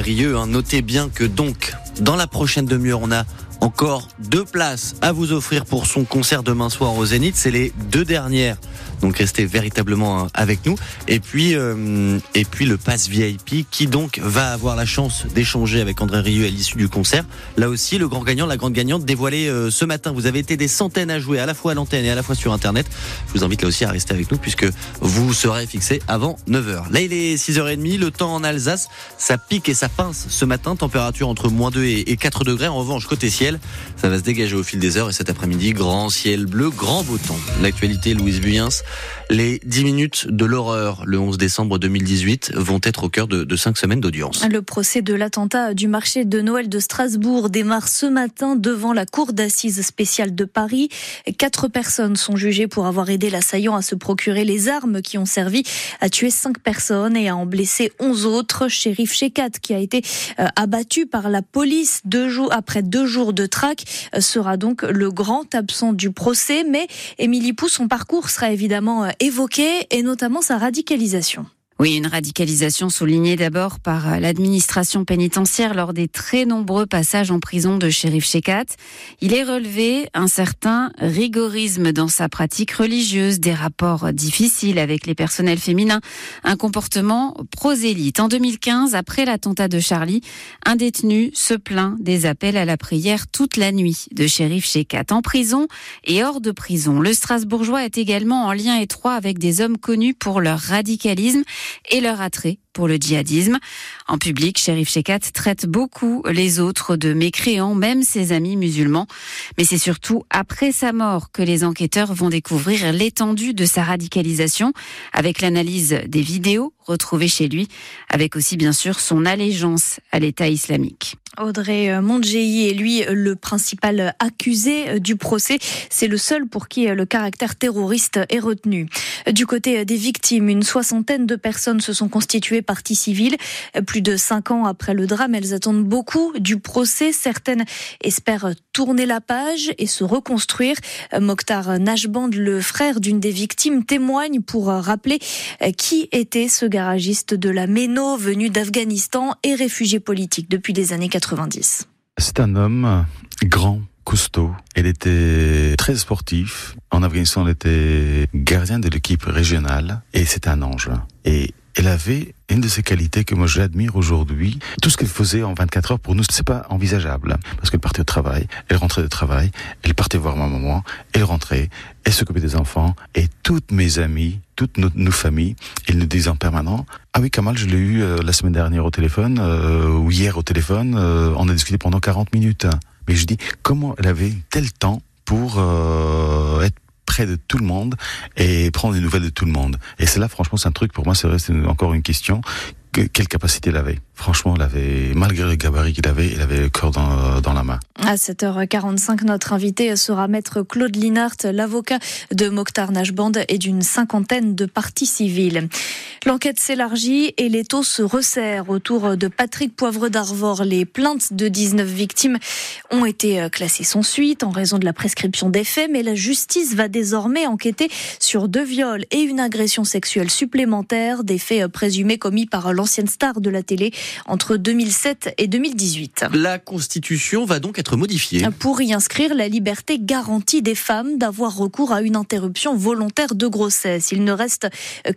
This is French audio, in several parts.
Rieu. Hein. Notez bien que donc, dans la prochaine demi-heure, on a encore deux places à vous offrir pour son concert demain soir au Zénith. C'est les deux dernières donc restez véritablement avec nous. Et puis, euh, et puis le pass VIP qui donc va avoir la chance d'échanger avec André Rieu à l'issue du concert. Là aussi, le grand gagnant, la grande gagnante dévoilée euh, ce matin. Vous avez été des centaines à jouer à la fois à l'antenne et à la fois sur Internet. Je vous invite là aussi à rester avec nous puisque vous serez fixé avant 9h. Là, il est 6h30. Le temps en Alsace, ça pique et ça pince ce matin. Température entre moins 2 et 4 degrés. En revanche, côté ciel, ça va se dégager au fil des heures et cet après-midi, grand ciel bleu, grand beau temps. L'actualité, Louise Buyens. Les 10 minutes de l'horreur le 11 décembre 2018 vont être au cœur de, de cinq semaines d'audience. Le procès de l'attentat du marché de Noël de Strasbourg démarre ce matin devant la cour d'assises spéciale de Paris. Quatre personnes sont jugées pour avoir aidé l'assaillant à se procurer les armes qui ont servi à tuer cinq personnes et à en blesser onze autres. Shérif Shekat, qui a été euh, abattu par la police deux jours après deux jours de traque, euh, sera donc le grand absent du procès. Mais Émilie Pou, son parcours sera évidemment euh, évoqué et notamment sa radicalisation. Oui, une radicalisation soulignée d'abord par l'administration pénitentiaire lors des très nombreux passages en prison de Shérif Shekat. Il est relevé un certain rigorisme dans sa pratique religieuse, des rapports difficiles avec les personnels féminins, un comportement prosélyte. En 2015, après l'attentat de Charlie, un détenu se plaint des appels à la prière toute la nuit de Shérif Shekat en prison et hors de prison. Le Strasbourgeois est également en lien étroit avec des hommes connus pour leur radicalisme et leur attrait pour le djihadisme. En public, Sherif Shekat traite beaucoup les autres de mécréants, même ses amis musulmans. Mais c'est surtout après sa mort que les enquêteurs vont découvrir l'étendue de sa radicalisation, avec l'analyse des vidéos retrouvées chez lui, avec aussi bien sûr son allégeance à l'État islamique. Audrey Mondjei est lui le principal accusé du procès. C'est le seul pour qui le caractère terroriste est retenu. Du côté des victimes, une soixantaine de personnes se sont constituées partie civile. Plus de cinq ans après le drame, elles attendent beaucoup du procès. Certaines espèrent tourner la page et se reconstruire. Mokhtar Najband, le frère d'une des victimes, témoigne pour rappeler qui était ce garagiste de la Méno venu d'Afghanistan et réfugié politique depuis les années 90. C'est un homme grand, costaud. Il était très sportif. En Afghanistan, il était gardien de l'équipe régionale et c'est un ange. Et elle avait une de ces qualités que moi j'admire aujourd'hui. Tout ce qu'elle faisait en 24 heures pour nous, c'est pas envisageable. Parce qu'elle partait au travail, elle rentrait de travail, elle partait voir ma maman, elle rentrait, elle s'occupait des enfants, et toutes mes amies, toutes nos, familles, elles nous disaient en permanent, ah oui, Kamal, je l'ai eu euh, la semaine dernière au téléphone, euh, ou hier au téléphone, euh, on a discuté pendant 40 minutes. Mais je dis, comment elle avait tel temps pour être près de tout le monde et prendre des nouvelles de tout le monde. Et c'est là, franchement, c'est un truc, pour moi, c'est encore une question. quelle capacité elle avait? Franchement, il avait, malgré le gabarit qu'il avait, il avait le cœur dans, la main. À 7h45, notre invité sera maître Claude Linhart, l'avocat de Mokhtar Najband et d'une cinquantaine de parties civiles. L'enquête s'élargit et les taux se resserrent autour de Patrick Poivre d'Arvor. Les plaintes de 19 victimes ont été classées sans suite en raison de la prescription des faits, mais la justice va désormais enquêter sur deux viols et une agression sexuelle supplémentaire, des faits présumés commis par l'ancienne star de la télé entre 2007 et 2018. La Constitution va donc être modifiée. Pour y inscrire la liberté garantie des femmes d'avoir recours à une interruption volontaire de grossesse. Il ne reste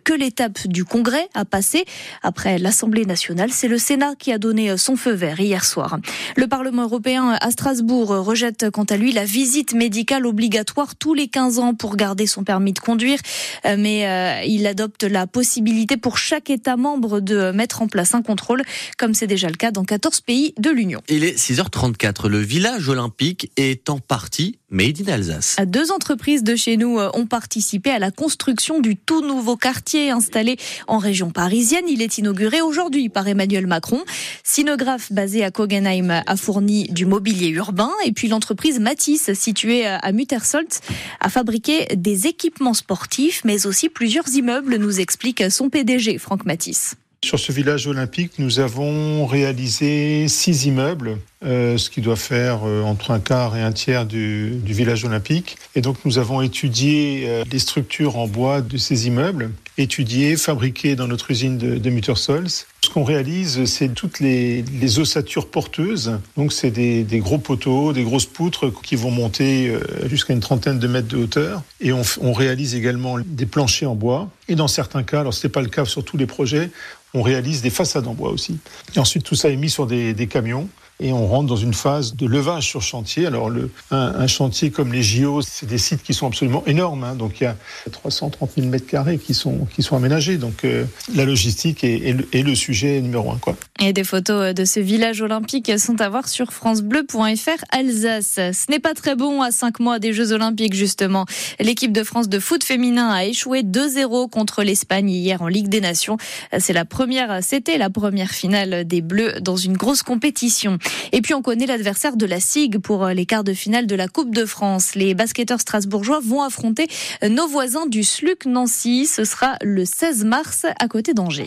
que l'étape du Congrès à passer. Après l'Assemblée nationale, c'est le Sénat qui a donné son feu vert hier soir. Le Parlement européen à Strasbourg rejette quant à lui la visite médicale obligatoire tous les 15 ans pour garder son permis de conduire. Mais euh, il adopte la possibilité pour chaque État membre de mettre en place un contrôle comme c'est déjà le cas dans 14 pays de l'Union. Il est 6h34. Le village olympique est en partie made in Alsace. Deux entreprises de chez nous euh, ont participé à la construction du tout nouveau quartier installé en région parisienne. Il est inauguré aujourd'hui par Emmanuel Macron. Sinographe basé à Kogenheim a fourni du mobilier urbain et puis l'entreprise Matisse située à Muttersolt a fabriqué des équipements sportifs mais aussi plusieurs immeubles, nous explique son PDG Franck Matisse. Sur ce village olympique, nous avons réalisé six immeubles, euh, ce qui doit faire euh, entre un quart et un tiers du, village olympique. Et donc nous avons étudié euh, les structures en bois de ces immeubles, étudiées, fabriquées dans notre usine de, de Muttersols. Ce qu'on réalise, c'est toutes les, ossatures porteuses. Donc, c'est des, gros poteaux, des grosses poutres qui vont monter jusqu'à une trentaine de mètres de hauteur. Et on, on, réalise également des planchers en bois. Et dans certains cas, alors ce n'est pas le cas sur tous les projets, on réalise des façades en bois aussi. Et ensuite, tout ça est mis sur des, camions et on rentre dans une phase de levage sur chantier. Alors un, chantier comme les JO, c'est des sites qui sont absolument énormes. Hein. Donc il y a 330 000 mètres carrés qui sont qui sont aménagés. Donc euh, la logistique est, est, le, est, le, sujet numéro un. Quoi. Et des photos de ce village olympique sont à voir sur francebleu.fr Alsace. Ce n'est pas très bon à cinq mois des Jeux olympiques justement. L'équipe de France de foot féminin a échoué 2-0 contre l'Espagne hier en Ligue des Nations. C'est la première, c'était la première finale des Bleus dans une grosse compétition. Et puis on connaît l'adversaire de la SIG pour les quarts de finale de la Coupe de France. Les basketteurs strasbourgeois vont affronter nos voisins du SLUC Nancy. Ce sera le 16 mars à côté d'Angers.